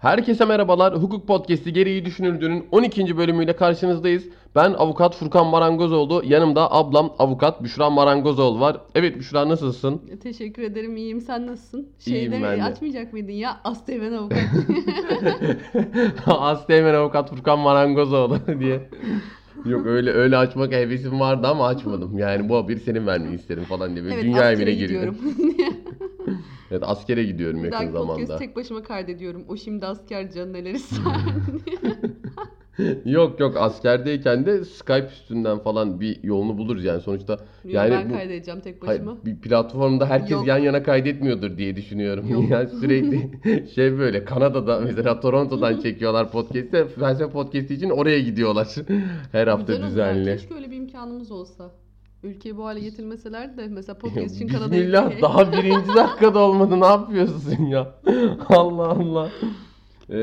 Herkese merhabalar. Hukuk Podcast'i gereği düşünüldüğünün 12. bölümüyle karşınızdayız. Ben avukat Furkan Marangozoğlu. Yanımda ablam avukat Büşra Marangozoğlu var. Evet Büşra nasılsın? Teşekkür ederim. iyiyim. Sen nasılsın? İyiyim ben de. açmayacak mıydın ya? Asteğmen avukat. Asteğmen avukat Furkan Marangozoğlu diye. Yok öyle öyle açmak hevesim vardı ama açmadım. Yani bu haberi senin vermeni isterim falan diye. Böyle evet, dünya evine giriyorum. Evet askere gidiyorum yakın dahaki zamanda. podcast tek başıma kaydediyorum. O şimdi asker canı neler ister. Yok yok askerdeyken de Skype üstünden falan bir yolunu buluruz yani sonuçta. Yani ben bu kaydedeceğim tek Hayır, başıma. bir platformda herkes Yok. yan yana kaydetmiyordur diye düşünüyorum. Yok. Yani sürekli şey böyle Kanada'da mesela Toronto'dan çekiyorlar podcast'i. Felsefe podcast için oraya gidiyorlar. Her hafta Güzel düzenli. Keşke öyle bir imkanımız olsa. Ülkeyi bu hale getirmeseler de mesela podcast için Kanada'ya Bismillah daha birinci dakikada olmadı ne yapıyorsun ya? Allah Allah. Ee,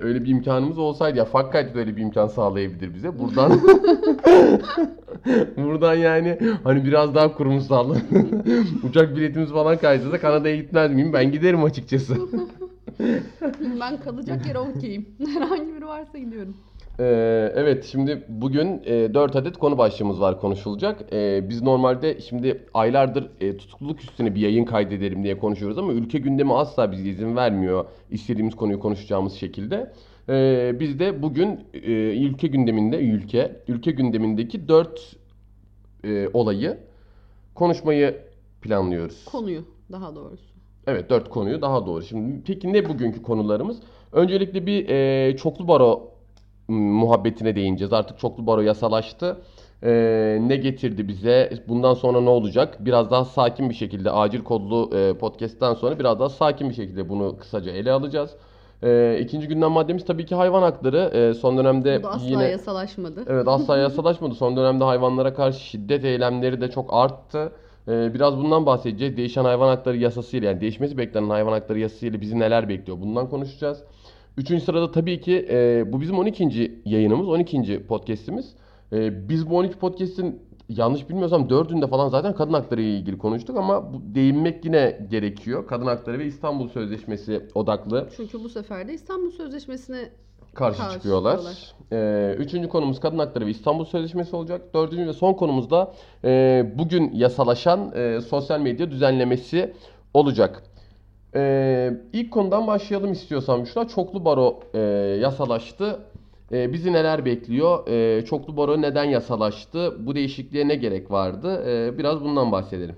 öyle bir imkanımız olsaydı ya Fakkayt de öyle bir imkan sağlayabilir bize. Buradan buradan yani hani biraz daha kurumsal uçak biletimiz falan kaydırsa Kanada'ya gitmez miyim? Ben giderim açıkçası. ben kalacak yere okeyim. Herhangi biri varsa gidiyorum. Ee, evet şimdi bugün e, 4 adet konu başlığımız var konuşulacak. Ee, biz normalde şimdi aylardır e, tutukluluk üstüne bir yayın kaydedelim diye konuşuyoruz ama ülke gündemi asla bize izin vermiyor istediğimiz konuyu konuşacağımız şekilde. Ee, biz de bugün e, ülke gündeminde ülke ülke gündemindeki 4 e, olayı konuşmayı planlıyoruz. Konuyu daha doğrusu. Evet dört konuyu daha doğru. Şimdi peki ne bugünkü konularımız? Öncelikle bir e, çoklu baro muhabbetine değineceğiz. Artık çoklu baro yasalaştı. E, ne getirdi bize? Bundan sonra ne olacak? Biraz daha sakin bir şekilde acil kodlu e, podcast'ten sonra biraz daha sakin bir şekilde bunu kısaca ele alacağız. E, ikinci gündem maddemiz tabii ki hayvan hakları. E, son dönemde Bu da asla yine yasalaşmadı. Evet asla yasalaşmadı. Son dönemde hayvanlara karşı şiddet eylemleri de çok arttı. Ee, biraz bundan bahsedeceğiz. Değişen hayvan hakları yasasıyla yani değişmesi beklenen hayvan hakları yasasıyla bizi neler bekliyor bundan konuşacağız. Üçüncü sırada tabii ki e, bu bizim 12. yayınımız, 12. podcast'imiz. E, biz bu 12 podcast'in yanlış bilmiyorsam dördünde falan zaten kadın hakları ile ilgili konuştuk ama bu değinmek yine gerekiyor. Kadın hakları ve İstanbul Sözleşmesi odaklı Çünkü bu sefer de İstanbul Sözleşmesi'ne karşı Karşı çıkıyorlar. çıkıyorlar. Ee, üçüncü konumuz kadın hakları ve İstanbul Sözleşmesi olacak. Dördüncü ve son konumuz da e, bugün yasalaşan e, sosyal medya düzenlemesi olacak. Ee, ilk konudan başlayalım istiyorsan Büşra. Çoklu baro e, yasalaştı. E, bizi neler bekliyor? E, çoklu baro neden yasalaştı? Bu değişikliğe ne gerek vardı? E, biraz bundan bahsedelim.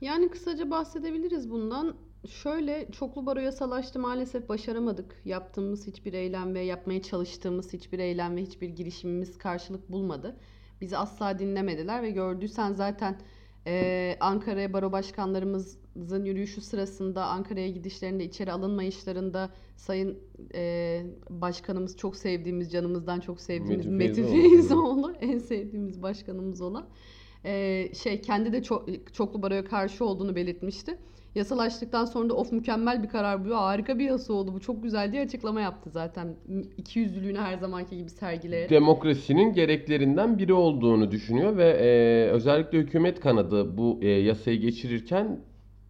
Yani kısaca bahsedebiliriz bundan. Şöyle çoklu baro yasalaştı maalesef başaramadık. Yaptığımız hiçbir eylem ve yapmaya çalıştığımız hiçbir eylem ve hiçbir girişimimiz karşılık bulmadı. Bizi asla dinlemediler ve gördüysen zaten eee Ankara'ya baro başkanlarımızın yürüyüşü sırasında Ankara'ya gidişlerinde içeri alınmayışlarında sayın eee, başkanımız çok sevdiğimiz canımızdan çok sevdiğimiz Metin Metin Feyzoğlu. En sevdiğimiz başkanımız olan eee, şey kendi de çok, çoklu baroya karşı olduğunu belirtmişti. Yasalaştıktan sonra da of mükemmel bir karar bu harika bir yasa oldu bu çok güzel diye açıklama yaptı zaten. İki yüzlülüğünü her zamanki gibi sergileyerek. demokrasinin gereklerinden biri olduğunu düşünüyor ve e, özellikle hükümet kanadı bu e, yasayı geçirirken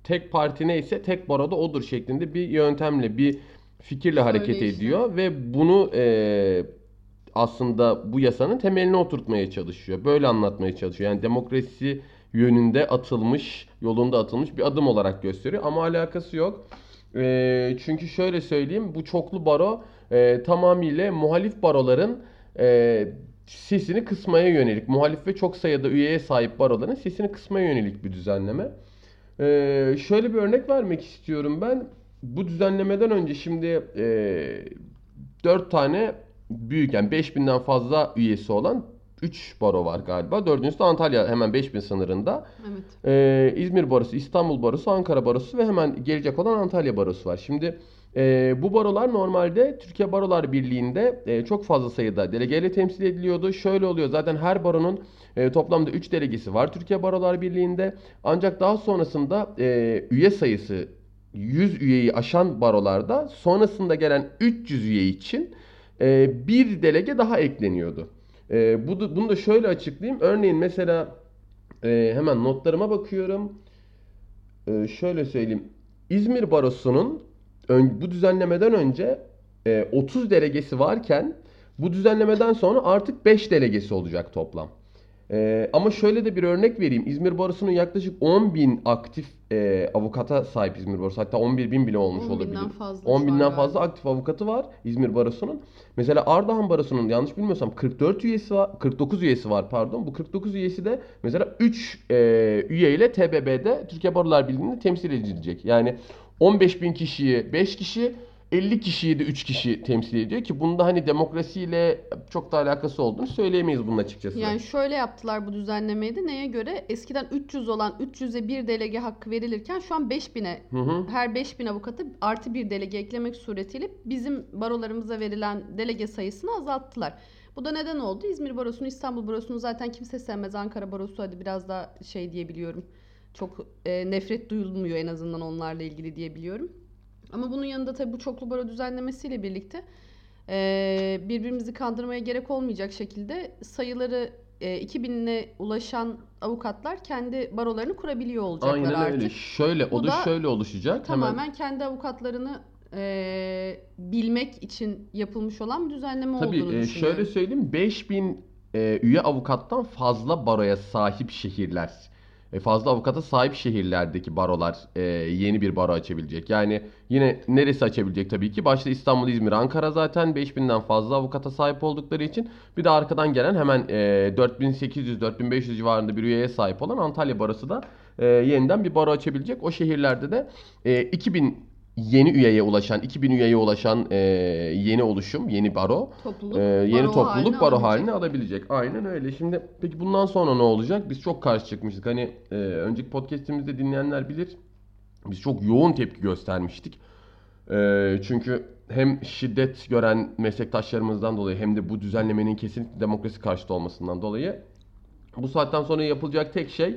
tek parti neyse tek baroda odur şeklinde bir yöntemle bir fikirle hareket Söyleyişle. ediyor ve bunu e, aslında bu yasanın temeline oturtmaya çalışıyor. Böyle anlatmaya çalışıyor. Yani demokrasi yönünde atılmış, yolunda atılmış bir adım olarak gösteriyor ama alakası yok. E, çünkü şöyle söyleyeyim bu çoklu baro e, tamamıyla muhalif baroların e, sesini kısmaya yönelik, muhalif ve çok sayıda üyeye sahip baroların sesini kısmaya yönelik bir düzenleme. E, şöyle bir örnek vermek istiyorum ben. Bu düzenlemeden önce şimdi e, 4 tane büyük yani 5000'den fazla üyesi olan 3 baro var galiba. Dördüncüsü de Antalya hemen 5000 sınırında. Evet. Ee, İzmir Barosu, İstanbul Barosu, Ankara Barosu ve hemen gelecek olan Antalya Barosu var. Şimdi e, bu barolar normalde Türkiye Barolar Birliği'nde e, çok fazla sayıda delegeyle temsil ediliyordu. Şöyle oluyor zaten her baronun e, toplamda 3 delegesi var Türkiye Barolar Birliği'nde. Ancak daha sonrasında e, üye sayısı 100 üyeyi aşan barolarda sonrasında gelen 300 üye için e, bir delege daha ekleniyordu. E, bu bunu da şöyle açıklayayım. Örneğin mesela ee, hemen notlarıma bakıyorum. Ee, şöyle söyleyeyim. İzmir Barosu'nun ön- bu düzenlemeden önce e, 30 delegesi varken bu düzenlemeden sonra artık 5 delegesi olacak toplam. E, ama şöyle de bir örnek vereyim. İzmir Barosu'nun yaklaşık 10 bin aktif e, avukata sahip İzmir Barosu. Hatta 11 bin bile olmuş 10 olabilir. binden fazla 10 şu an binden galiba. fazla aktif avukatı var İzmir Barosu'nun. Mesela Ardahan Barosu'nun yanlış bilmiyorsam 44 üyesi var, 49 üyesi var pardon. Bu 49 üyesi de mesela 3 e, üyeyle TBB'de Türkiye Barolar Birliği'nde temsil edilecek. Yani 15 bin kişiyi 5 kişi, 50 kişiyi de 3 kişi temsil ediyor ki bunda hani demokrasiyle çok da alakası olduğunu söyleyemeyiz bunun açıkçası. Yani şöyle yaptılar bu düzenlemeyi de neye göre? Eskiden 300 olan 300'e bir delege hakkı verilirken şu an 5000'e Hı hı. her 5000 avukata artı bir delege eklemek suretiyle bizim barolarımıza verilen delege sayısını azalttılar. Bu da neden oldu? İzmir Barosu'nu, İstanbul Barosu'nu zaten kimse sevmez. Ankara Barosu hadi biraz daha şey diyebiliyorum. Çok e, nefret duyulmuyor en azından onlarla ilgili diyebiliyorum. Ama bunun yanında tabii bu çoklu baro düzenlemesiyle birlikte e, birbirimizi kandırmaya gerek olmayacak şekilde sayıları e, 2000'e ulaşan avukatlar kendi barolarını kurabiliyor olacaklar Aynen artık. öyle. Şöyle Bu o da, da şöyle oluşacak. Hemen Tamamen kendi avukatlarını e, bilmek için yapılmış olan bir düzenleme Tabii olduğunu e, düşünüyorum. şöyle söyleyeyim 5000 e, üye avukattan fazla baroya sahip şehirler fazla avukata sahip şehirlerdeki barolar e, yeni bir baro açabilecek. Yani yine neresi açabilecek tabii ki? Başta İstanbul, İzmir, Ankara zaten 5000'den fazla avukata sahip oldukları için bir de arkadan gelen hemen e, 4800-4500 civarında bir üyeye sahip olan Antalya Barosu da e, yeniden bir baro açabilecek. O şehirlerde de e, 2000 yeni üyeye ulaşan, 2000 üyeye ulaşan e, yeni oluşum, yeni baro Topluluk, ee, yeni baro topluluk haline baro alabilecek. halini alabilecek. Aynen öyle. Şimdi peki bundan sonra ne olacak? Biz çok karşı çıkmıştık. Hani e, önceki podcast'imizde dinleyenler bilir. Biz çok yoğun tepki göstermiştik. E, çünkü hem şiddet gören meslektaşlarımızdan dolayı hem de bu düzenlemenin kesinlikle demokrasi karşıtı olmasından dolayı bu saatten sonra yapılacak tek şey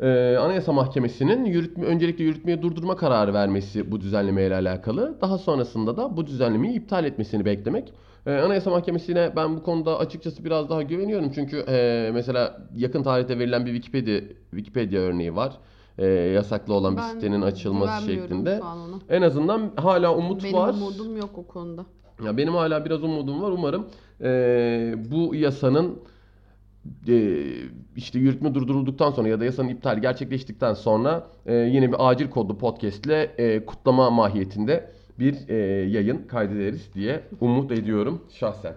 e, Anayasa Mahkemesi'nin yürütme, öncelikle yürütmeyi durdurma kararı vermesi bu düzenlemeyle alakalı. Daha sonrasında da bu düzenlemeyi iptal etmesini beklemek. E, Anayasa Mahkemesi'ne ben bu konuda açıkçası biraz daha güveniyorum. Çünkü e, mesela yakın tarihte verilen bir Wikipedia, Wikipedia örneği var. E, yasaklı olan bir Ben sitenin açılması şeklinde. En azından hala umut Benim var. umudum yok o konuda. Ya benim hala biraz umudum var. Umarım eee, bu yasanın eee, işte yürütme durdurulduktan sonra ya da yasanın iptali gerçekleştikten sonra eee, yine bir acil kodlu podcast ile eee, kutlama mahiyetinde bir eee, yayın kaydederiz diye umut ediyorum şahsen.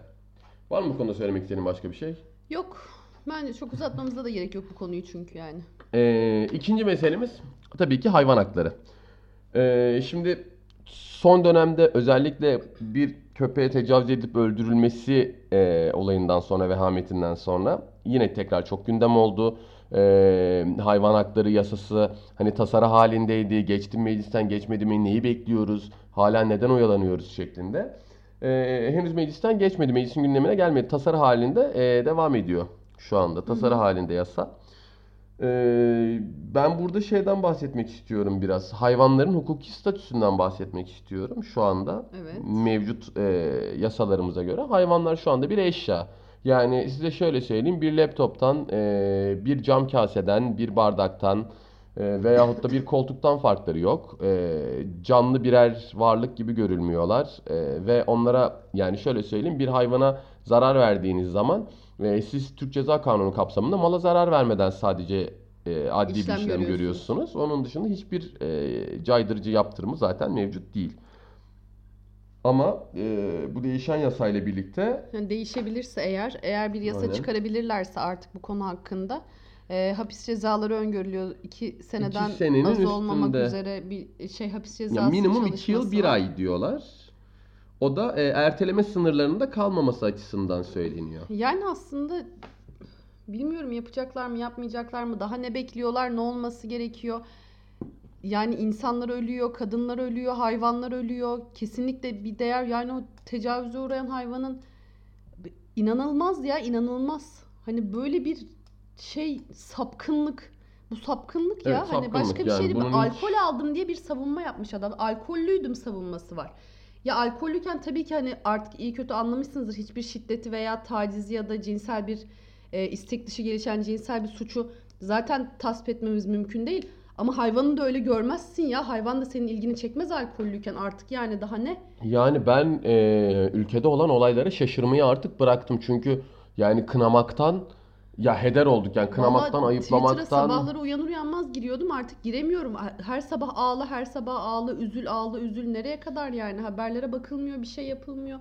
Var mı bu konuda söylemek istediğin başka bir şey? Yok. Bence çok uzatmamıza da gerek yok bu konuyu çünkü yani. Ee, ikinci meselemiz tabii ki hayvan hakları. Ee, şimdi son dönemde özellikle bir köpeğe tecavüz edilip öldürülmesi e, olayından sonra vehametinden sonra yine tekrar çok gündem oldu. Ee, hayvan hakları yasası hani tasarı halindeydi. Geçti meclisten geçmedi mi neyi bekliyoruz? Hala neden oyalanıyoruz şeklinde. Ee, henüz meclisten geçmedi. Meclisin gündemine gelmedi. Tasarı halinde e, devam ediyor şu anda. Tasarı halinde yasa. Ee, ben burada şeyden bahsetmek istiyorum biraz. Hayvanların hukuki statüsünden bahsetmek istiyorum şu anda. Evet. Mevcut e, yasalarımıza göre hayvanlar şu anda bir eşya. Yani size şöyle söyleyeyim bir laptoptan, e, bir cam kaseden, bir bardaktan e, veyahut da bir koltuktan farkları yok. E, canlı birer varlık gibi görülmüyorlar E, ve onlara yani şöyle söyleyeyim bir hayvana zarar verdiğiniz zaman e, siz Türk Ceza Kanunu kapsamında mala zarar vermeden sadece e, adli bir İşlem işlem görüyorsunuz. görüyorsunuz. Onun dışında hiçbir e, caydırıcı yaptırımı zaten mevcut değil. Ama e, bu değişen yasayla birlikte Yani değişebilirse eğer, eğer bir yasa Aynen. çıkarabilirlerse artık bu konu hakkında e, hapis cezaları öngörülüyor. İki seneden senenin az olmamak üstünde. üzere bir şey hapis cezası minimum 2 yıl çalışması 1 var. ay diyorlar. O da e, erteleme sınırlarında kalmaması açısından söyleniyor. Yani aslında bilmiyorum yapacaklar mı yapmayacaklar mı daha ne bekliyorlar ne olması gerekiyor. Yani insanlar ölüyor, kadınlar ölüyor, hayvanlar ölüyor. Kesinlikle bir değer yani o tecavüze uğrayan hayvanın inanılmaz ya inanılmaz. Hani böyle bir şey sapkınlık. Bu sapkınlık ya. Evet, hani başka sapkınlık bir yani. şey değil. Bunun hiç- Alkol aldım diye bir savunma yapmış adam. Alkollüydüm savunması var. Ya alkollüyken tabii ki hani artık iyi kötü anlamışsınızdır. Hiçbir şiddeti veya tacizi ya da cinsel bir e, istek dışı gelişen cinsel bir suçu zaten tasvip etmemiz mümkün değil. Ama hayvanı da öyle görmezsin ya. Hayvan da senin ilgini çekmez alkollüyken artık yani daha ne? Yani ben e, ülkede olan olaylara şaşırmayı artık bıraktım. Çünkü yani kınamaktan ya heder olduk. Yani kınamaktan, Valla Twitter'a ayıplamaktan. sabahları uyanır uyanmaz giriyordum artık giremiyorum. Her sabah ağla, her sabah ağla, üzül, ağla, üzül. Nereye kadar yani? Haberlere bakılmıyor, bir şey yapılmıyor.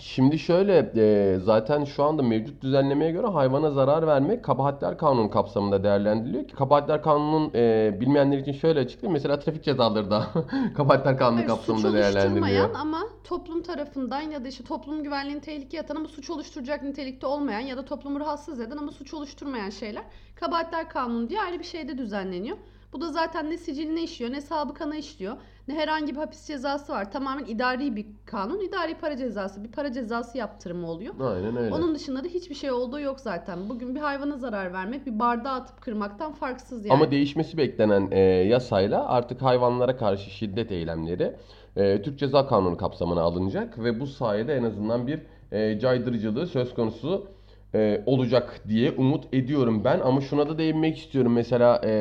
Şimdi şöyle e, zaten şu anda mevcut düzenlemeye göre hayvana zarar vermek kabahatler kanunu kapsamında değerlendiriliyor ki kabahatler kanunun e, bilmeyenler için şöyle açıklayayım. Mesela trafik cezaları da kabahatler kanunu Hayır, suç kapsamında değerlendiriliyor. oluşturmayan ama toplum tarafından ya da işte toplum güvenliğini tehlikeye atan ama suç oluşturacak nitelikte olmayan ya da toplumu rahatsız eden ama suç oluşturmayan şeyler kabahatler kanunu diye ayrı bir şeyde düzenleniyor. Bu da zaten ne siciline işliyor ne sabıkana işliyor ne herhangi bir hapis cezası var. Tamamen idari bir kanun. idari para cezası. Bir para cezası yaptırımı oluyor. Aynen öyle. Onun dışında da hiçbir şey olduğu yok zaten. Bugün bir hayvana zarar vermek bir bardağı atıp kırmaktan farksız yani. Ama değişmesi beklenen e, yasayla artık hayvanlara karşı şiddet eylemleri e, Türk Ceza Kanunu kapsamına alınacak ve bu sayede en azından bir e, caydırıcılığı söz konusu e, olacak diye umut ediyorum ben. Ama şuna da değinmek istiyorum. Mesela e,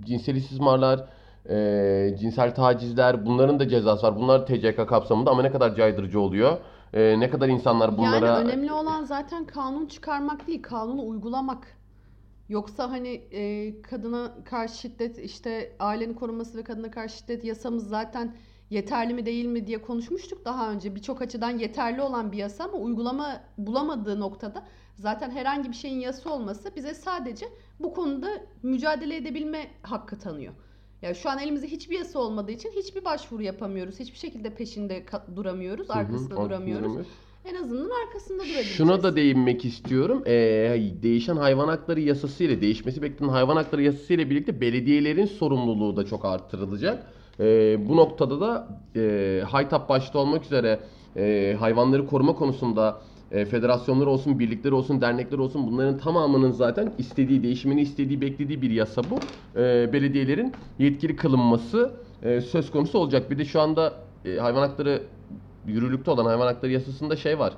cinsel istismarlar, e, cinsel tacizler bunların da cezası var. Bunlar TCK kapsamında ama ne kadar caydırıcı oluyor? E, ne kadar insanlar bunlara... Yani önemli olan zaten kanun çıkarmak değil, kanunu uygulamak. Yoksa hani e, kadına karşı şiddet, işte ailenin korunması ve kadına karşı şiddet yasamız zaten yeterli mi değil mi diye konuşmuştuk daha önce. Birçok açıdan yeterli olan bir yasa ama uygulama bulamadığı noktada zaten herhangi bir şeyin yasa olması bize sadece bu konuda mücadele edebilme hakkı tanıyor. Yani şu an elimizde hiçbir yasa olmadığı için hiçbir başvuru yapamıyoruz. Hiçbir şekilde peşinde duramıyoruz, Hı hı, arkasında arkasında duramıyoruz. En azından arkasında durabileceğiz. Şuna da değinmek istiyorum. Ee, değişen hayvan hakları yasası ile değişmesi beklenen hayvan hakları yasası ile birlikte belediyelerin sorumluluğu da çok arttırılacak. Ee, bu noktada da e, Haytap başta olmak üzere e, hayvanları koruma konusunda e, federasyonlar olsun, birlikler olsun, dernekler olsun bunların tamamının zaten istediği, değişimini istediği, beklediği bir yasa bu. E, belediyelerin yetkili kılınması e, söz konusu olacak. Bir de şu anda e, hayvan hakları yürürlükte olan hayvan hakları yasasında şey var.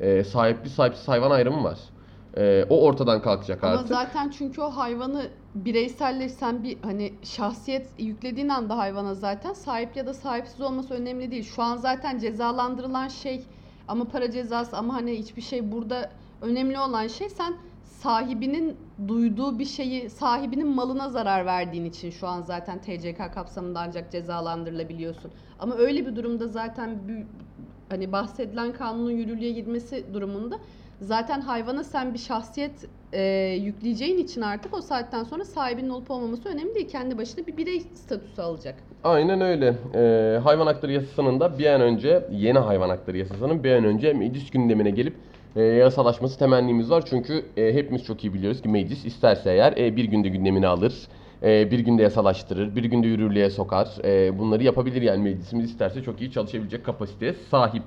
E, sahipli sahipsiz hayvan ayrımı var. E, o ortadan kalkacak Ama artık. zaten çünkü o hayvanı bireyselleşsen bir hani şahsiyet yüklediğin anda hayvana zaten sahip ya da sahipsiz olması önemli değil. Şu an zaten cezalandırılan şey ama para cezası ama hani hiçbir şey burada önemli olan şey sen sahibinin duyduğu bir şeyi sahibinin malına zarar verdiğin için şu an zaten TCK kapsamında ancak cezalandırılabiliyorsun. Ama öyle bir durumda zaten hani bahsedilen kanunun yürürlüğe girmesi durumunda zaten hayvana sen bir şahsiyet e, yükleyeceğin için artık o saatten sonra sahibinin olup olmaması önemli değil. Kendi başına bir birey statüsü alacak. Aynen öyle. Ee, hayvan hakları yasasının da bir an önce yeni hayvan hakları yasasının bir an önce meclis gündemine gelip e, yasalaşması temennimiz var. Çünkü e, hepimiz çok iyi biliyoruz ki meclis isterse eğer e, bir günde gündemine alır. e, bir günde yasalaştırır, bir günde yürürlüğe sokar. E, bunları yapabilir yani meclisimiz isterse çok iyi çalışabilecek kapasiteye sahip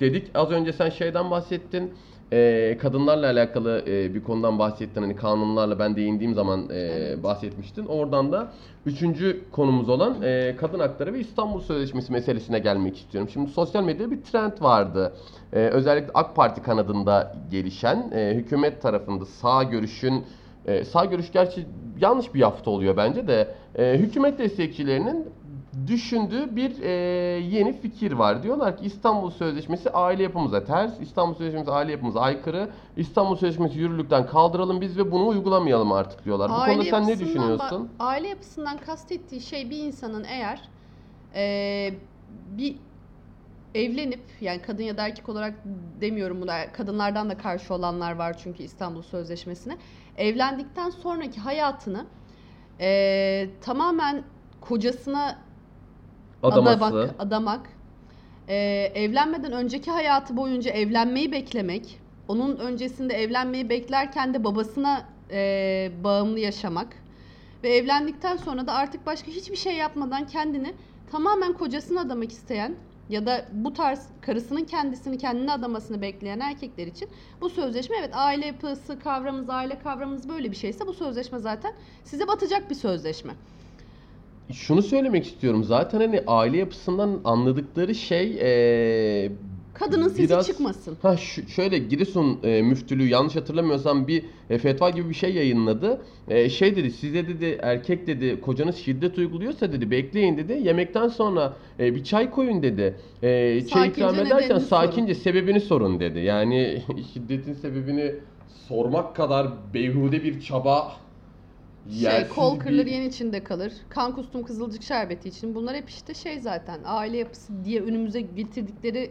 dedik. Az önce sen şeyden bahsettin. E, kadınlarla alakalı e, bir konudan bahsettin. Hani kanunlarla ben değindiğim zaman e, Evet. bahsetmiştin. Oradan da üçüncü konumuz olan e, kadın hakları ve İstanbul Sözleşmesi meselesine gelmek istiyorum. Şimdi sosyal medyada bir trend vardı. E, özellikle AK Parti kanadında gelişen e, hükümet tarafında sağ görüşün e, sağ görüş gerçi yanlış bir yafta oluyor bence de e, hükümet destekçilerinin düşündüğü bir e, yeni fikir var. Diyorlar ki İstanbul Sözleşmesi aile yapımıza ters, İstanbul Sözleşmesi aile yapımıza aykırı, İstanbul Sözleşmesi yürürlükten kaldıralım biz ve bunu uygulamayalım artık diyorlar. Bu konuda sen ne düşünüyorsun? ba- aile yapısından kastettiği şey bir insanın eğer eee, bir evlenip yani kadın ya da erkek olarak demiyorum buna kadınlardan da karşı olanlar var çünkü İstanbul Sözleşmesi'ne evlendikten sonraki hayatını eee, tamamen kocasına Adaması. adamak, adamak eee, evlenmeden önceki hayatı boyunca evlenmeyi beklemek, onun öncesinde evlenmeyi beklerken de babasına eee, bağımlı yaşamak ve evlendikten sonra da artık başka hiçbir şey yapmadan kendini tamamen kocasına adamak isteyen ya da bu tarz karısının kendisini kendine adamasını bekleyen erkekler için bu sözleşme evet aile yapısı kavramımız, aile kavramımız böyle bir şeyse bu sözleşme zaten size batacak bir sözleşme. Şunu söylemek istiyorum. Zaten hani aile yapısından anladıkları şey e, Kadının sesi Biraz- çıkmasın. Ha şu- şöyle Giresun e, müftülüğü yanlış hatırlamıyorsam bir e, fetva gibi bir şey yayınladı. E, şey dedi size dedi erkek dedi kocanız şiddet uyguluyorsa dedi bekleyin dedi. Yemekten sonra e, bir çay koyun dedi. E, çay ikram ederken sakince sebebini sorun dedi. Yani şiddetin sebebini sormak kadar beyhude bir çaba Şey, kol bir- kırılır yen içinde kalır. Kan kustum kızılcık şerbeti için. Bunlar hep işte şey zaten aile yapısı diye önümüze getirdikleri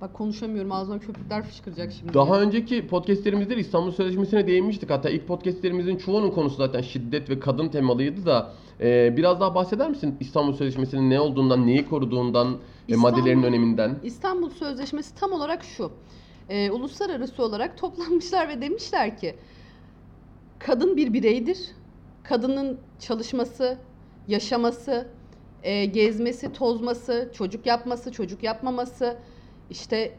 Bak konuşamıyorum ağzıma köpükler fışkıracak şimdi. Daha önceki podcastlerimizde de İstanbul Sözleşmesi'ne değinmiştik. Hatta ilk podcastlerimizin çoğunun konusu zaten şiddet ve kadın temalıydı da e, biraz daha bahseder misin İstanbul Sözleşmesi'nin ne olduğundan, neyi koruduğundan, e, İstanbul- maddelerin öneminden? İstanbul Sözleşmesi tam olarak şu. Ee, uluslararası olarak toplanmışlar ve demişler ki kadın bir bireydir. Kadının çalışması, yaşaması, e, gezmesi, tozması, çocuk yapması, çocuk yapmaması, işte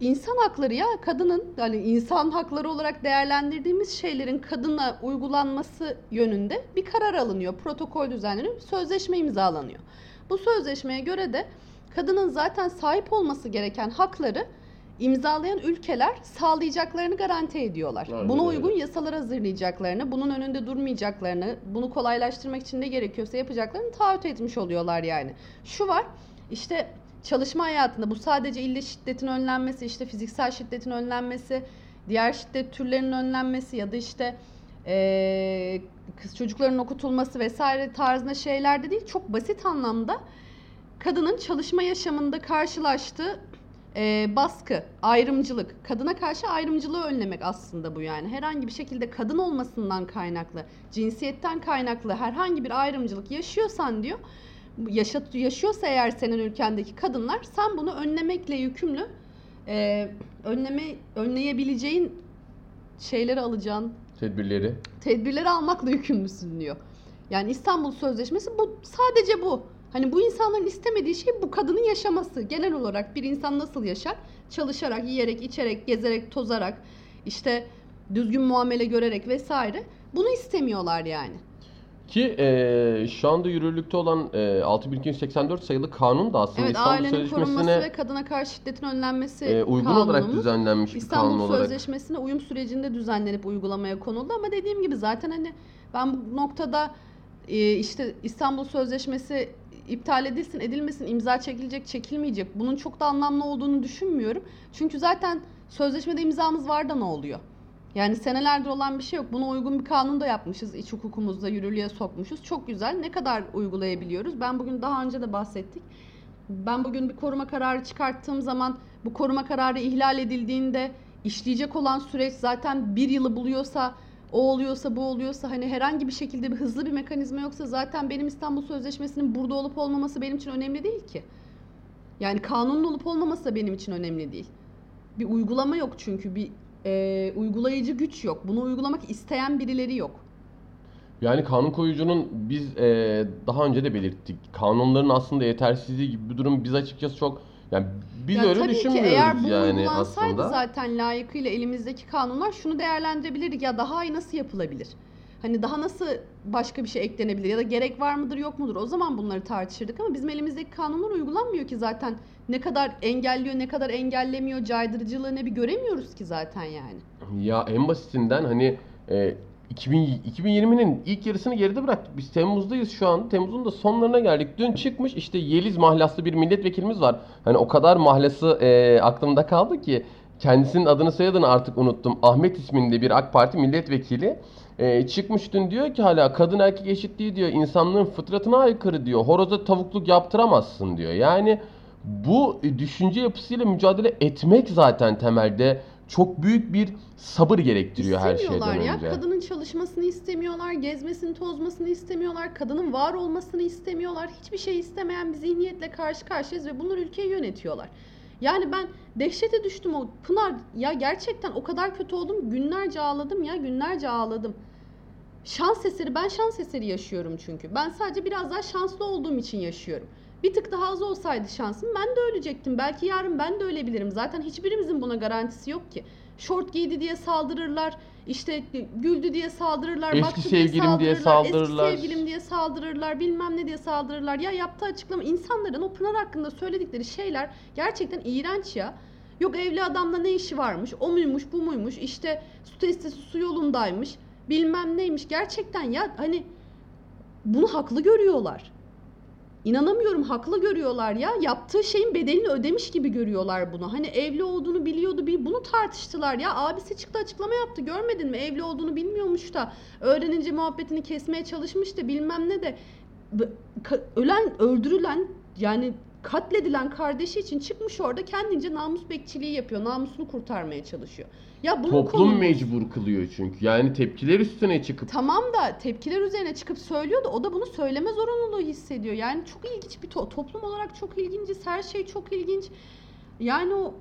insan hakları ya kadının yani insan hakları olarak değerlendirdiğimiz şeylerin kadına uygulanması yönünde bir karar alınıyor. Protokol düzenleniyor, sözleşme imzalanıyor. Bu sözleşmeye göre de kadının zaten sahip olması gereken hakları imzalayan ülkeler sağlayacaklarını garanti ediyorlar. Aynen Buna öyle. uygun yasalar hazırlayacaklarını, bunun önünde durmayacaklarını, bunu kolaylaştırmak için ne gerekiyorsa yapacaklarını taahhüt etmiş oluyorlar yani. Şu var, işte çalışma hayatında bu sadece ille şiddetin önlenmesi, işte fiziksel şiddetin önlenmesi, diğer şiddet türlerinin önlenmesi ya da işte eee, kız çocukların okutulması vesaire tarzında şeylerde değil, çok basit anlamda kadının çalışma yaşamında karşılaştığı eee, baskı, ayrımcılık, kadına karşı ayrımcılığı önlemek aslında bu yani. Herhangi bir şekilde kadın olmasından kaynaklı, cinsiyetten kaynaklı herhangi bir ayrımcılık yaşıyorsan diyor, yaşat, yaşıyorsa eğer senin ülkendeki kadınlar sen bunu önlemekle yükümlü eee, önleme önleyebileceğin şeyleri alacağın Tedbirleri. tedbirleri almakla yükümlüsün diyor. Yani İstanbul Sözleşmesi bu sadece bu. Hani bu insanların istemediği şey bu kadının yaşaması. Genel olarak bir insan nasıl yaşar? Çalışarak, yiyerek, içerek, gezerek, tozarak, işte düzgün muamele görerek vesaire. Bunu istemiyorlar yani. Ki e, şu anda yürürlükte olan e, 6284 sayılı kanun da aslında Evet, İstanbul ailenin korunması ve kadına karşı şiddetin önlenmesi e, uygun olarak kanunumuz. düzenlenmiş bir İstanbul kanun olarak. Sözleşmesi'ne uyum sürecinde düzenlenip uygulamaya konuldu ama dediğim gibi zaten hani ben bu noktada e, işte İstanbul Sözleşmesi iptal edilsin edilmesin imza çekilecek çekilmeyecek bunun çok da anlamlı olduğunu düşünmüyorum. Çünkü zaten sözleşmede imzamız var da ne oluyor? Yani senelerdir olan bir şey yok. Buna uygun bir kanun da yapmışız. iç hukukumuzda yürürlüğe sokmuşuz. Çok güzel. Ne kadar uygulayabiliyoruz? Ben bugün daha önce de bahsettik. Ben bugün bir koruma kararı çıkarttığım zaman bu koruma kararı ihlal edildiğinde işleyecek olan süreç zaten bir yılı buluyorsa o oluyorsa bu oluyorsa hani herhangi bir şekilde bir hızlı bir mekanizma yoksa zaten benim İstanbul Sözleşmesi'nin burada olup olmaması benim için önemli değil ki. Yani kanunun olup olmaması da benim için önemli değil. Bir uygulama yok çünkü bir e, uygulayıcı güç yok. Bunu uygulamak isteyen birileri yok. Yani kanun koyucunun biz e, daha önce de belirttik. Kanunların aslında yetersizliği gibi bir durum biz açıkçası çok yani biz Ya öyle tabii ki düşünmüyoruz eğer bu yani uygulansaydı aslında. zaten layıkıyla elimizdeki kanunlar şunu değerlendirebilirdik ya daha iyi nasıl yapılabilir? Hani daha nasıl başka bir şey eklenebilir ya da gerek var mıdır yok mudur? O zaman bunları tartışırdık ama bizim elimizdeki kanunlar uygulanmıyor ki zaten. Ne kadar engelliyor, ne kadar engellemiyor, caydırıcılığı ne bir göremiyoruz ki zaten yani. Ya en basitinden hani e, 2000, 2020'nin ilk yarısını geride bıraktık. Biz Temmuz'dayız şu an. Temmuz'un da sonlarına geldik. Dün çıkmış işte Yeliz mahlaslı bir milletvekilimiz var. Hani o kadar mahlası e, aklımda kaldı ki kendisinin adını soyadını artık unuttum. Ahmet isminde bir AK Parti milletvekili e, çıkmış dün diyor ki hala kadın erkek eşitliği diyor insanlığın fıtratına aykırı diyor. Horoza tavukluk yaptıramazsın diyor. Yani bu düşünce yapısıyla mücadele etmek zaten temelde çok büyük bir sabır gerektiriyor her şeyden İstemiyorlar ya. önce. Kadının çalışmasını istemiyorlar, gezmesini, tozmasını istemiyorlar, kadının var olmasını istemiyorlar. Hiçbir şey istemeyen bir zihniyetle karşı karşıyayız ve bunlar ülkeyi yönetiyorlar. Yani ben dehşete düştüm o Pınar ya gerçekten o kadar kötü oldum günlerce ağladım ya günlerce ağladım. Şans eseri ben şans eseri yaşıyorum çünkü. Ben sadece biraz daha şanslı olduğum için yaşıyorum. Bir tık daha az olsaydı şansım ben de ölecektim. Belki yarın ben de ölebilirim. Zaten hiçbirimizin buna garantisi yok ki. Şort giydi diye saldırırlar. işte güldü diye saldırırlar, Eski baktı sevgilim diye saldırırlar. Eski sevgilim diye saldırırlar, bilmem ne diye saldırırlar. Ya yaptığı açıklama insanların o Pınar hakkında söyledikleri şeyler gerçekten iğrenç ya. Yok evli adamla ne işi varmış, o muymuş, bu muymuş, işte su testisi su yolundaymış, bilmem neymiş. Gerçekten ya hani bunu haklı görüyorlar. İnanamıyorum haklı görüyorlar ya. Yaptığı şeyin bedelini ödemiş gibi görüyorlar bunu. Hani evli olduğunu biliyordu. Bir bunu tartıştılar ya. Abisi çıktı açıklama yaptı. Görmedin mi? Evli olduğunu bilmiyormuş da. Öğrenince muhabbetini kesmeye çalışmış da bilmem ne de. Ölen, öldürülen yani katledilen kardeşi için çıkmış orada kendince namus bekçiliği yapıyor. Namusunu kurtarmaya çalışıyor. Ya bunun Toplum konumuz- mecbur kılıyor çünkü. Yani tepkiler üstüne çıkıp Tamam da tepkiler üzerine çıkıp söylüyor da o da bunu söyleme zorunluluğu hissediyor. Yani çok ilginç bir to- toplum olarak çok ilginciz. Her şey çok ilginç. Yani o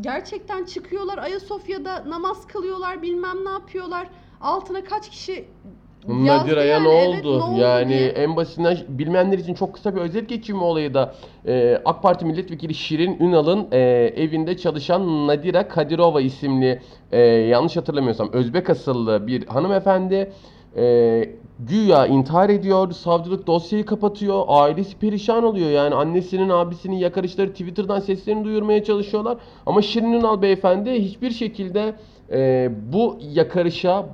gerçekten çıkıyorlar Ayasofya'da namaz kılıyorlar bilmem ne yapıyorlar. Altına kaç kişi Nadira'ya yani, ne evet, oldu? ne oldu yani diye. en basitinden bilmeyenler için çok kısa bir özet geçeyim olayı da. Ee, AK Parti Milletvekili Şirin Ünal'ın e, evinde çalışan Nadira Kadirova isimli e, yanlış hatırlamıyorsam Özbek asıllı bir hanımefendi e, güya intihar ediyor. Savcılık dosyayı kapatıyor. Ailesi perişan oluyor. Yani annesinin abisinin yakarışları Twitter'dan seslerini duyurmaya çalışıyorlar. Ama Şirin Ünal beyefendi hiçbir şekilde e, bu yakarışa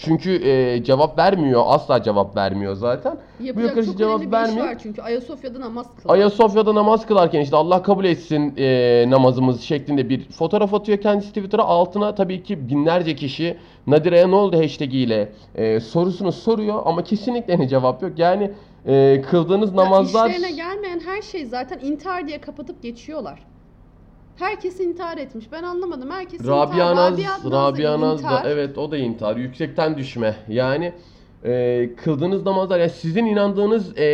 çünkü e, cevap vermiyor. Asla cevap vermiyor zaten. Yapacak yaklaşık çok cevap önemli bir iş vermiyor. var çünkü Ayasofya'da namaz kılıyor. Ayasofya'da namaz kılarken işte Allah kabul etsin e, namazımız şeklinde bir fotoğraf atıyor kendisi Twitter'a. Altına tabii ki binlerce kişi Nadire'ye ne oldu hashtag ile e, sorusunu soruyor ama kesinlikle ne cevap yok. Yani e, kıldığınız Ya namazlar işlerine gelmeyen her şey zaten intihar diye kapatıp geçiyorlar. Herkes intihar etmiş. Ben anlamadım. Herkes Rabia intihar. Naz, Rabia Naz da evet o da intihar. Yüksekten düşme. Yani e, kıldığınız namazlar yani sizin inandığınız e,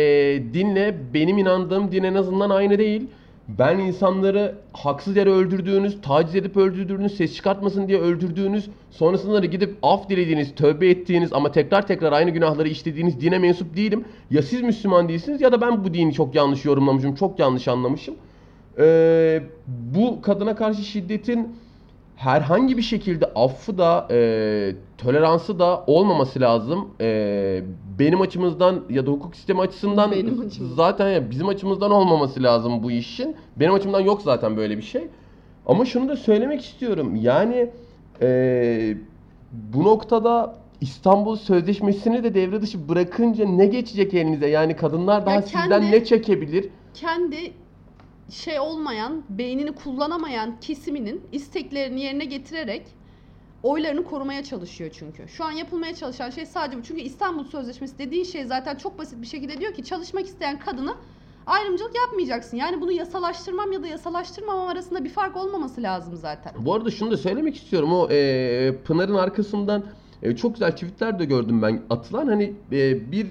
dinle benim inandığım din en azından aynı değil. Ben insanları haksız yere öldürdüğünüz, taciz edip öldürdüğünüz, ses çıkartmasın diye öldürdüğünüz, sonrasında da gidip af dilediğiniz, tövbe ettiğiniz ama tekrar tekrar aynı günahları işlediğiniz dine mensup değilim. Ya siz Müslüman değilsiniz ya da ben bu dini çok yanlış yorumlamışım, çok yanlış anlamışım. Ee, bu kadına karşı şiddetin herhangi bir şekilde affı da e, toleransı da olmaması lazım. E, benim açımızdan ya da hukuk sistemi açısından Benim açımdan. zaten ya bizim açımızdan olmaması lazım bu işin. Benim açımdan yok zaten böyle bir şey. Ama şunu da söylemek istiyorum. Yani e, bu noktada İstanbul Sözleşmesi'ni de devre dışı bırakınca ne geçecek elinize? Yani kadınlar daha Ya sizden kendi- ne çekebilir? kendi şey olmayan, beynini kullanamayan kesiminin isteklerini yerine getirerek oylarını korumaya çalışıyor çünkü. Şu an yapılmaya çalışan şey sadece bu. Çünkü İstanbul Sözleşmesi dediğin şey zaten çok basit bir şekilde diyor ki çalışmak isteyen kadına ayrımcılık yapmayacaksın. Yani bunu yasalaştırmam ya da yasalaştırmamam arasında bir fark olmaması lazım zaten. Bu arada şunu da söylemek istiyorum. O e, Pınar'ın arkasından e, çok güzel tweetler de gördüm ben atılan. Hani e, bir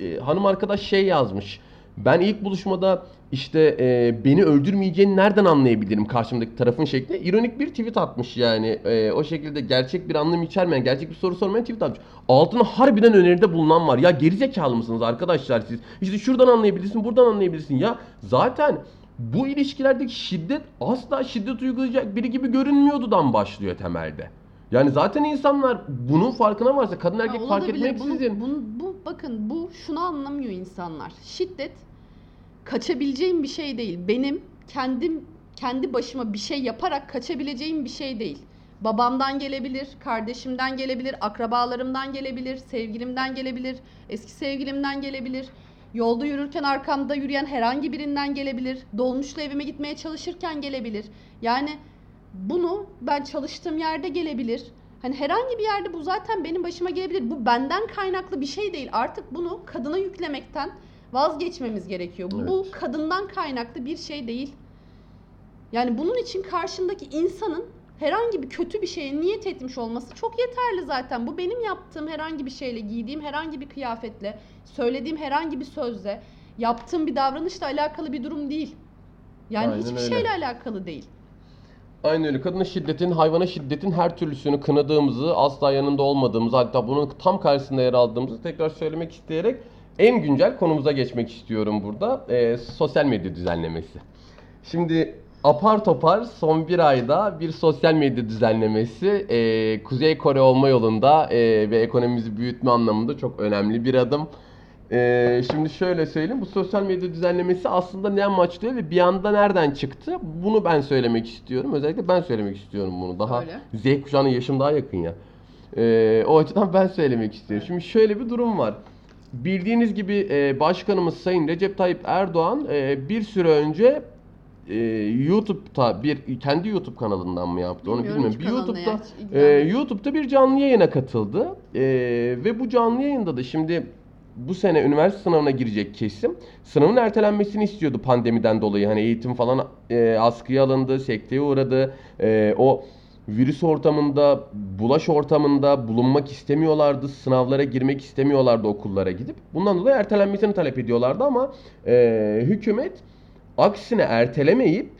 e, hanım arkadaş şey yazmış. Ben ilk buluşmada işte e, beni öldürmeyeceğini nereden anlayabilirim karşımdaki tarafın şeklinde ironik bir tweet atmış yani. E, o şekilde gerçek bir anlam içermeyen, gerçek bir soru sormayan tweet atmış. Altına harbiden öneride bulunan var. Ya gerizekalı mısınız arkadaşlar siz? İşte şuradan anlayabilirsin, buradan anlayabilirsin. Ya zaten bu ilişkilerdeki şiddet asla şiddet uygulayacak biri gibi görünmüyordudan başlıyor temelde. Yani zaten insanlar bunun farkına varsa kadın erkek Ya fark etmeksizin. Bunu, bunu- bu bakın bu şunu anlamıyor insanlar. Şiddet kaçabileceğim bir şey değil. Benim kendim kendi başıma bir şey yaparak kaçabileceğim bir şey değil. Babamdan gelebilir, kardeşimden gelebilir, akrabalarımdan gelebilir, sevgilimden gelebilir, eski sevgilimden gelebilir. Yolda yürürken arkamda yürüyen herhangi birinden gelebilir. Dolmuşla evime gitmeye çalışırken gelebilir. Yani bunu ben çalıştığım yerde gelebilir. Hani herhangi bir yerde bu zaten benim başıma gelebilir. Bu benden kaynaklı bir şey değil. Artık bunu kadına yüklemekten vazgeçmemiz gerekiyor. Bu Evet. kadından kaynaklı bir şey değil. Yani bunun için karşındaki insanın herhangi bir kötü bir şeye niyet etmiş olması çok yeterli zaten. Bu benim yaptığım herhangi bir şeyle, giydiğim herhangi bir kıyafetle, söylediğim herhangi bir sözle, yaptığım bir davranışla alakalı bir durum değil. Yani Aynen hiçbir öyle. şeyle alakalı değil. Aynen öyle. Kadına şiddetin, hayvana şiddetin her türlüsünü kınadığımızı, asla yanında olmadığımızı, hatta bunun tam karşısında yer aldığımızı tekrar söylemek isteyerek en güncel konumuza geçmek istiyorum burada. Ee, sosyal medya düzenlemesi. Şimdi apar topar son bir ayda bir sosyal medya düzenlemesi e, Kuzey Kore olma yolunda e, ve ekonomimizi büyütme anlamında çok önemli bir adım. E, şimdi şöyle söyleyeyim bu sosyal medya düzenlemesi aslında ne amaçlıyor ve bir anda nereden çıktı bunu ben söylemek istiyorum. Özellikle ben söylemek istiyorum bunu. Daha Öyle. Z kuşağına yaşım daha yakın ya. E, o açıdan ben söylemek istiyorum. Şimdi şöyle bir durum var. Bildiğiniz gibi e, başkanımız Sayın Recep Tayyip Erdoğan e, bir süre önce e, YouTube'da bir kendi YouTube kanalından mı yaptı onu Bilmiyorum bilmiyorum. hiç Bir YouTube'da ya, e. YouTube'da bir canlı yayına katıldı. E, ve bu canlı yayında da şimdi bu sene üniversite sınavına girecek kesim sınavın ertelenmesini istiyordu pandemiden dolayı. Hani eğitim falan e, askıya alındı, sekteye uğradı. E, o virüs ortamında, bulaş ortamında bulunmak istemiyorlardı. Sınavlara girmek istemiyorlardı okullara gidip. Bundan dolayı ertelenmesini talep ediyorlardı ama e, hükümet aksine ertelemeyip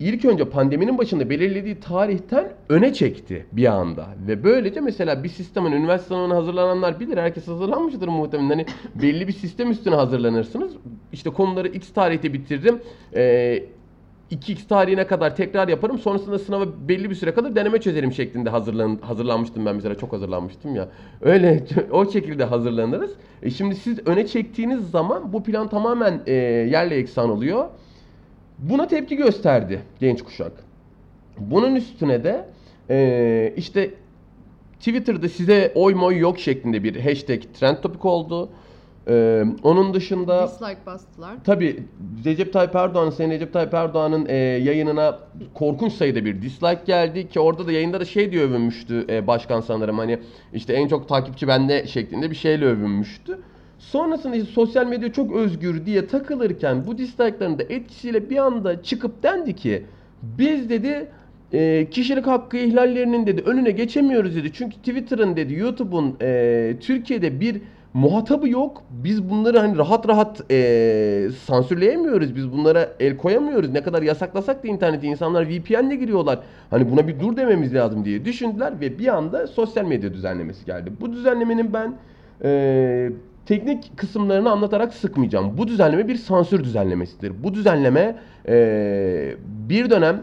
ilk önce pandeminin başında belirlediği tarihten öne çekti bir anda. Ve böylece mesela bir sistemin üniversite sınavına hazırlananlar bilir. Herkes hazırlanmıştır muhtemelen. Hani belli bir sistem üstüne hazırlanırsınız. İşte konuları X tarihte bitiririm. Ee, 2x tarihine kadar tekrar yaparım. Sonrasında sınava belli bir süre kadar deneme çözerim şeklinde hazırlan hazırlanmıştım ben mesela çok hazırlanmıştım ya. Öyle o şekilde hazırlanırız. E şimdi siz öne çektiğiniz zaman bu plan tamamen e, yerle eksan oluyor. Buna tepki gösterdi genç kuşak. Bunun üstüne de e, işte Twitter'da size oy moy yok şeklinde bir hashtag trend topik oldu. E, onun dışında Dislike bastılar. Tabii Recep Tayyip Erdoğan, Sayın Recep Tayyip Erdoğan'ın e, yayınına korkunç sayıda bir dislike geldi ki orada da yayında da şey diye övünmüştü e, başkan sanırım hani işte en çok takipçi bende şeklinde bir şeyle övünmüştü. Sonrasında işte sosyal medya çok özgür diye takılırken bu dislike'ların da etkisiyle bir anda çıkıp dendi ki biz dedi e, kişilik hakkı ihlallerinin dedi önüne geçemiyoruz dedi. Çünkü Twitter'ın dedi YouTube'un e, Türkiye'de bir muhatabı yok. Biz bunları hani rahat rahat e, sansürleyemiyoruz. Biz bunlara el koyamıyoruz. Ne kadar yasaklasak da interneti insanlar VPN'le giriyorlar. Hani buna bir dur dememiz lazım diye düşündüler ve bir anda sosyal medya düzenlemesi geldi. Bu düzenlemenin ben e, teknik kısımlarını anlatarak sıkmayacağım. Bu düzenleme bir sansür düzenlemesidir. Bu düzenleme e, bir dönem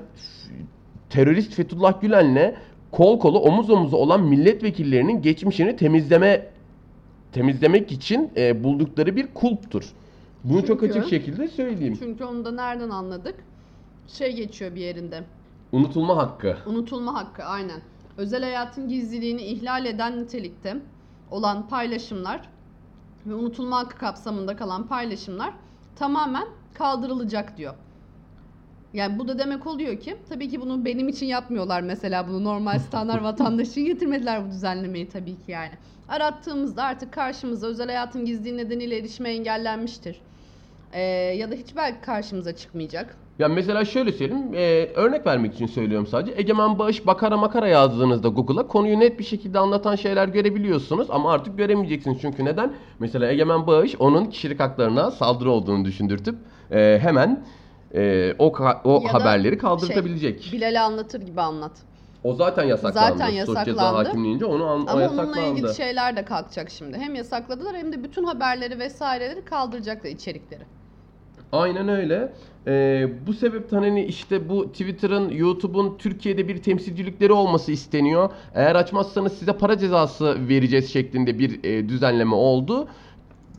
terörist Fethullah Gülen'le kol kola omuz omuza olan milletvekillerinin geçmişini temizleme temizlemek için e, buldukları bir kulptur. Bunu çok Çünkü- açık şekilde söyleyeyim. Çünkü onu da nereden anladık? Şey geçiyor bir yerinde. Unutulma hakkı. Unutulma hakkı aynen. Özel hayatın gizliliğini ihlal eden nitelikte olan paylaşımlar ve unutulma hakkı kapsamında kalan paylaşımlar tamamen kaldırılacak diyor. Yani bu da demek oluyor ki tabii ki bunu benim için yapmıyorlar mesela bunu normal standart vatandaş için getirmediler bu düzenlemeyi tabii ki yani. Arattığımızda artık karşımıza özel hayatın gizliliği nedeniyle erişime engellenmiştir. Ee, ya da hiç belki karşımıza çıkmayacak. Ya mesela şöyle söyleyeyim, e, örnek vermek için söylüyorum sadece. Egemen Bağış Bakara Makara yazdığınızda Google'a konuyu net bir şekilde anlatan şeyler görebiliyorsunuz ama artık göremeyeceksiniz. Çünkü neden? Mesela Egemen Bağış onun kişilik haklarına saldırı olduğunu düşündürtüp e, hemen e, o o Ya haberleri kaldırtabilecek. Bilal'i anlatır gibi anlat. o zaten yasaklandı. Zaten Suç ceza yasaklandı. hakimliğince onu an- o Ama yasaklandı. onunla ilgili şeyler de kalkacak şimdi. Hem yasakladılar hem de bütün haberleri vesaireleri kaldıracaklar içerikleri. Aynen öyle. Ee, bu sebepten hani işte bu Twitter'ın, YouTube'un Türkiye'de bir temsilcilikleri olması isteniyor. Eğer açmazsanız size para cezası vereceğiz şeklinde bir e, düzenleme oldu.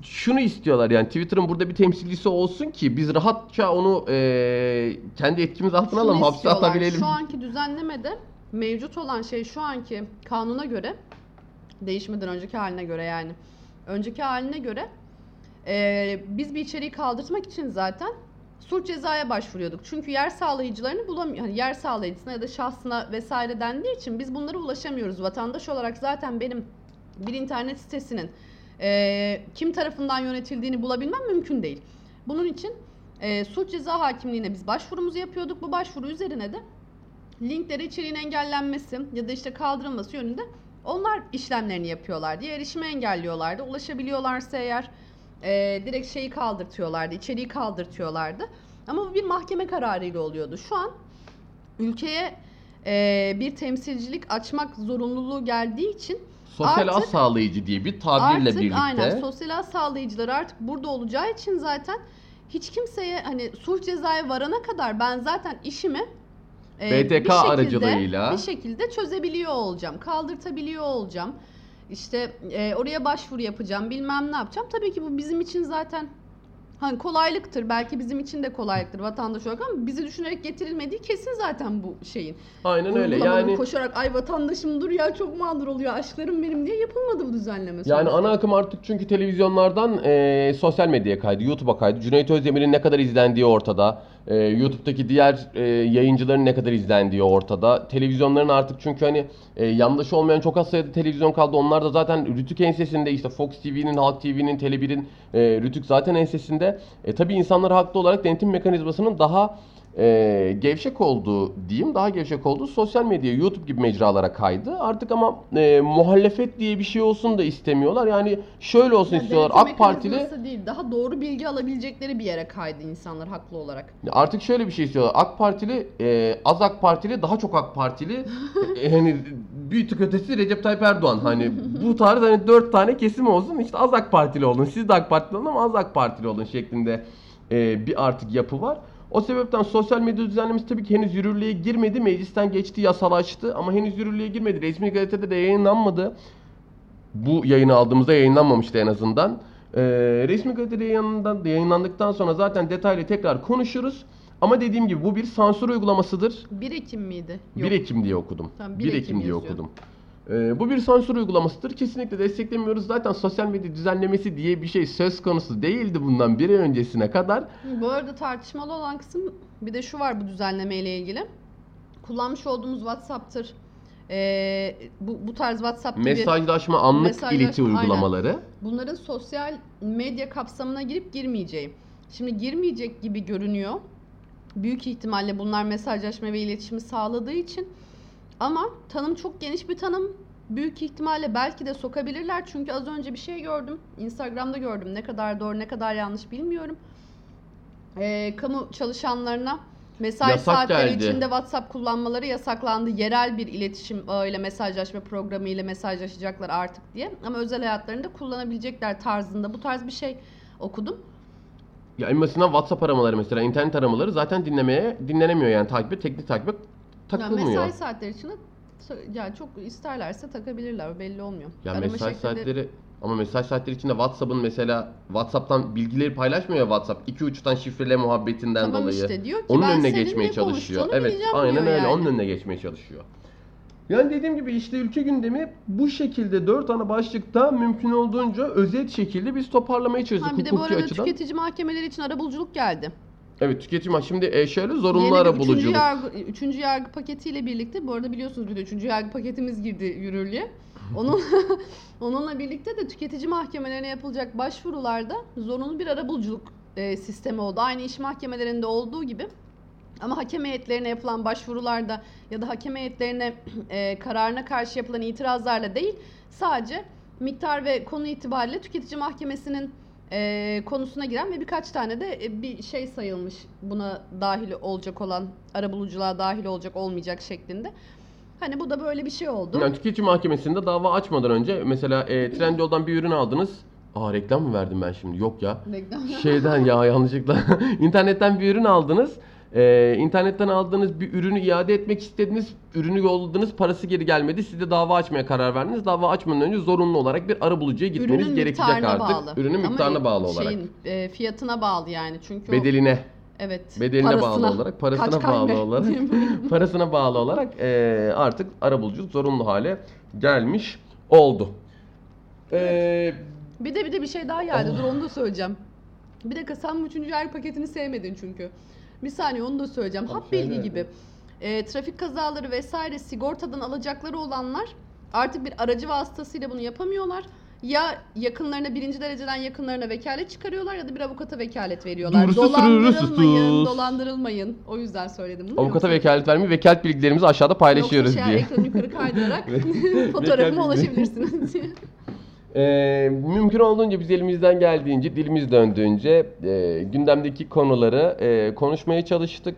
Şunu istiyorlar yani Twitter'ın burada bir temsilcisi olsun ki biz rahatça onu e, kendi etkimiz altına alalım, hapse atabilelim. Şu anki düzenlemede mevcut olan şey şu anki kanuna göre değişmeden önceki haline göre yani. Önceki haline göre eee, biz bir içeriği kaldırtmak için zaten suç cezaya başvuruyorduk. Çünkü yer sağlayıcılarını bulamıyor. Hani yer sağlayıcısına ya da şahsına vesaire dendiği için biz bunlara ulaşamıyoruz. Vatandaş olarak zaten benim bir internet sitesinin eee, kim tarafından yönetildiğini bulabilmem mümkün değil. Bunun için eee, suç ceza hakimliğine biz başvurumuzu yapıyorduk. Bu başvuru üzerine de linkleri içeriğin engellenmesi ya da işte kaldırılması yönünde onlar işlemlerini yapıyorlar diye erişimi engelliyorlardı. Ulaşabiliyorlarsa eğer e, direkt şeyi kaldırtıyorlardı, içeriği kaldırtıyorlardı. Ama bu bir mahkeme kararıyla oluyordu. Şu an ülkeye e, bir temsilcilik açmak zorunluluğu geldiği için Sosyal artık- az sağlayıcı diye bir tabirle artık birlikte. aynen sosyal ağ sağlayıcıları artık burada olacağı için zaten hiç kimseye hani suç cezaya varana kadar ben zaten işimi e, BTK bir şekilde- aracılığıyla. bir şekilde çözebiliyor olacağım. Kaldırtabiliyor olacağım. İşte e, oraya başvuru yapacağım. Bilmem ne yapacağım. Tabii ki bu bizim için zaten hani kolaylıktır. Belki bizim için de kolaylıktır vatandaş olarak ama bizi düşünerek getirilmediği kesin zaten bu şeyin. Aynen öyle. Yani koşarak ay vatandaşım dur ya çok mağdur oluyor aşklarım benim diye yapılmadı bu düzenleme. Yani sonuçta. ana akım artık çünkü televizyonlardan e, sosyal medyaya kaydı, YouTube'a kaydı. Cüneyt Özdemir'in ne kadar izlendiği ortada. E, YouTube'daki diğer e, yayıncıların ne kadar izlendiği ortada. Televizyonların artık çünkü hani e, yandaşı olmayan çok az sayıda televizyon kaldı. Onlar da zaten Rütük ensesinde işte Fox TV'nin, Halk TV'nin, Tele1'in e, Rütük zaten ensesinde. E, tabii insanlar haklı olarak denetim mekanizmasının daha e, gevşek olduğu diyeyim daha gevşek olduğu sosyal medya YouTube gibi mecralara kaydı. Artık ama e, muhalefet diye bir şey olsun da istemiyorlar. Yani şöyle olsun Yani istiyorlar. AK Partili değil, daha doğru bilgi alabilecekleri bir yere kaydı insanlar haklı olarak. artık şöyle bir şey istiyorlar. AK Partili e, az AK Partili daha çok AK Partili e, hani bir tık ötesi Recep Tayyip Erdoğan. Hani bu tarz hani dört tane kesim olsun işte az AK Partili olun. Siz de AK Partili olun ama az AK Partili olun şeklinde e, bir artık yapı var. O sebepten sosyal medya düzenlemesi tabii ki henüz yürürlüğe girmedi. Meclisten geçti, yasalaştı ama henüz yürürlüğe girmedi. Resmi gazetede de yayınlanmadı. Bu yayını aldığımızda yayınlanmamıştı en azından. Ee, resmi gazetede yayınlandıktan sonra zaten detaylı tekrar konuşuruz. Ama dediğim gibi bu bir sansür uygulamasıdır. 1 Ekim miydi? 1 Ekim diye okudum. Tamam, 1 1 Ekim, Ekim diye yazıyor. okudum. Ee, bu bir sansür uygulamasıdır. Kesinlikle desteklemiyoruz. Zaten sosyal medya düzenlemesi diye bir şey söz konusu değildi bundan bir ay öncesine kadar. Bu arada tartışmalı olan kısım bir de şu var bu düzenleme ile ilgili. Kullanmış olduğumuz WhatsApp'tır. Ee, bu, bu tarz WhatsApp gibi Mesajlaşma, anlık Mesajlaşma, ileti aynen. uygulamaları. bunların sosyal medya kapsamına girip girmeyeceği. Şimdi girmeyecek gibi görünüyor. Büyük ihtimalle bunlar mesajlaşma ve iletişimi sağladığı için. Ama tanım çok geniş bir tanım. Büyük ihtimalle belki de sokabilirler. Çünkü az önce bir şey gördüm. Instagram'da gördüm. Ne kadar doğru ne kadar yanlış bilmiyorum. Ee, kamu çalışanlarına mesai Yasak saatleri geldi. içinde WhatsApp kullanmaları yasaklandı. Yerel bir iletişim ağıyla mesajlaşma programı ile mesajlaşacaklar artık diye. Ama özel hayatlarında kullanabilecekler tarzında bu tarz bir şey okudum. Ya en basitinden WhatsApp aramaları mesela internet aramaları zaten dinlemeye dinlenemiyor yani takibe teknik takibe Yani takılmıyor. mesai saatleri içinde yani çok isterlerse takabilirler belli olmuyor. Ya Arama mesai şekilleri- saatleri ama mesai saatleri içinde WhatsApp'ın mesela WhatsApp'tan bilgileri paylaşmıyor ya WhatsApp. iki uçtan şifrele muhabbetinden Tamam dolayı. işte diyor ki onun önüne geçmeye çalışıyor. Evet, aynen öyle. yani. Onun önüne geçmeye çalışıyor. Yani dediğim gibi işte ülke gündemi bu şekilde dört ana başlıkta mümkün olduğunca özet şekilde biz toparlamaya çalıştık Ha, bir de bu arada açıdan. tüketici mahkemeleri için arabuluculuk geldi. Evet tüketim ha şimdi e, şöyle zorunlu Yeni bir ara üçüncü buluculuk. yargı, üçüncü yargı paketiyle birlikte bu arada biliyorsunuz bir de üçüncü yargı paketimiz girdi yürürlüğe. Onun onunla birlikte de tüketici mahkemelerine yapılacak başvurularda zorunlu bir arabuluculuk e, sistemi oldu. Aynı iş mahkemelerinde olduğu gibi. Ama hakem heyetlerine yapılan başvurularda ya da hakem heyetlerine e, kararına karşı yapılan itirazlarla değil sadece miktar ve konu itibariyle tüketici mahkemesinin e, konusuna giren ve birkaç tane de e, bir şey sayılmış buna dahil olacak olan arabuluculuğa dahil olacak olmayacak şeklinde. Hani bu da böyle bir şey oldu. Yani tüketici mahkemesinde dava açmadan önce mesela e, Trendyol'dan bir ürün aldınız. Aa reklam mı verdim ben şimdi? Yok ya. Reklam- Şeyden ya yanlışlıkla. İnternetten bir ürün aldınız. Ee, internetten aldığınız bir ürünü iade etmek istediniz. Ürünü yolladınız. Parası geri gelmedi. Siz de dava açmaya karar verdiniz. Dava açmadan önce zorunlu olarak bir arabulucuya gitmeniz Ürünün gerekecek miktarına artık. bağlı. Ürünün Ama miktarına bağlı olarak. Şeyin, e, fiyatına bağlı yani. Çünkü o- Bedeline. evet. Bedeline bağlı olarak, parasına kaç bağlı olarak, parasına bağlı olarak e, artık arabuluculuk zorunlu hale gelmiş oldu. Ee, Bir de bir de bir şey daha geldi. Oh. Dur onu da söyleyeceğim. Bir dakika sen bu üçüncü yargı paketini sevmedin çünkü. Bir saniye onu da söyleyeceğim. Tamam, Hap bilgi gibi. E, trafik kazaları vesaire sigortadan alacakları olanlar artık bir aracı vasıtasıyla bunu yapamıyorlar. Ya yakınlarına birinci dereceden yakınlarına vekalet çıkarıyorlar ya da bir avukata vekalet veriyorlar. Durusu dolandırılmayın, sürürüsüz. dolandırılmayın. O yüzden söyledim bunu. avukata Yoksa- vekalet vermeyi, vekalet bilgilerimizi aşağıda paylaşıyoruz Yoksa şey, diye. ekranı yukarı kaydırarak fotoğrafıma ulaşabilirsiniz Ee, mümkün olduğunca biz elimizden geldiğince, dilimiz döndüğünce e, gündemdeki konuları e, konuşmaya çalıştık.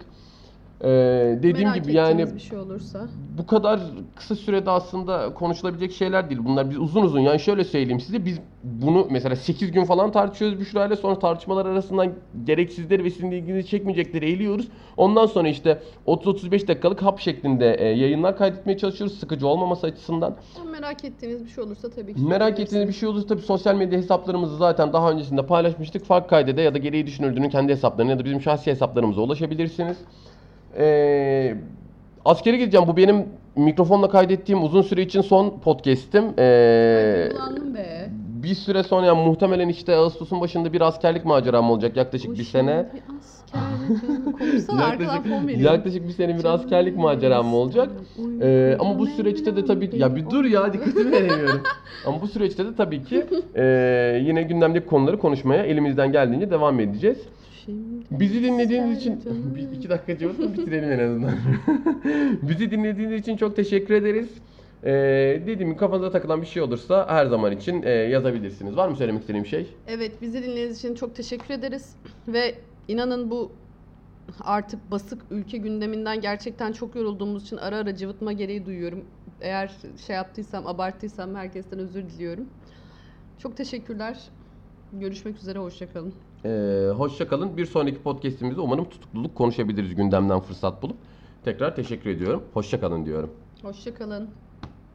Ee, dediğim Merak gibi yani bir şey olursa. bu kadar kısa sürede aslında konuşulabilecek şeyler değil. Bunlar biz uzun uzun yani şöyle söyleyeyim size biz bunu mesela 8 gün falan tartışıyoruz Büşra ile sonra tartışmalar arasından gereksizleri ve sizin ilginizi çekmeyecekleri eğiliyoruz. Ondan sonra işte 30-35 dakikalık hap şeklinde e, yayınlar kaydetmeye çalışıyoruz sıkıcı olmaması açısından. Merak ettiğiniz bir şey olursa tabii ki Merak ettiğiniz bir şey olursa tabii sosyal medya hesaplarımızı zaten daha öncesinde paylaşmıştık. Fark kaydede ya da gereği düşünüldüğünün kendi hesaplarına ya da bizim şahsi hesaplarımıza ulaşabilirsiniz. Ee, askere gideceğim. Bu benim mikrofonla kaydettiğim uzun süre için son podcast'im. Ee, Kullandım be. bir süre sonra yani muhtemelen işte Ağustos'un başında bir askerlik maceram olacak yaklaşık bir sene. Konuşsana arkadan fon Yaklaşık, veriyorum. yaklaşık bir sene bir askerlik maceram olacak. Ee, ama bu süreçte de tabii ya bir dur ya dikkatimi veremiyorum. ama bu süreçte de tabii ki e, yine gündemdeki konuları konuşmaya elimizden geldiğince devam edeceğiz. Şimdi Bizi dinlediğiniz için canım. bir iki dakika cevap mı bitirelim en azından. Bizi dinlediğiniz için çok teşekkür ederiz. Ee, dediğim gibi kafanıza takılan bir şey olursa her zaman için e, yazabilirsiniz. Var mı söylemek istediğim şey? Evet bizi dinlediğiniz için çok teşekkür ederiz. Ve inanın bu artık basık ülke gündeminden gerçekten çok yorulduğumuz için ara ara cıvıtma gereği duyuyorum. Eğer şey yaptıysam, abarttıysam herkesten özür diliyorum. Çok teşekkürler. Görüşmek üzere, hoşçakalın. Ee, hoşça kalın. Bir sonraki podcast'imizde umarım tutukluluk konuşabiliriz gündemden fırsat bulup. Tekrar teşekkür ediyorum. Hoşça kalın diyorum. Hoşçakalın.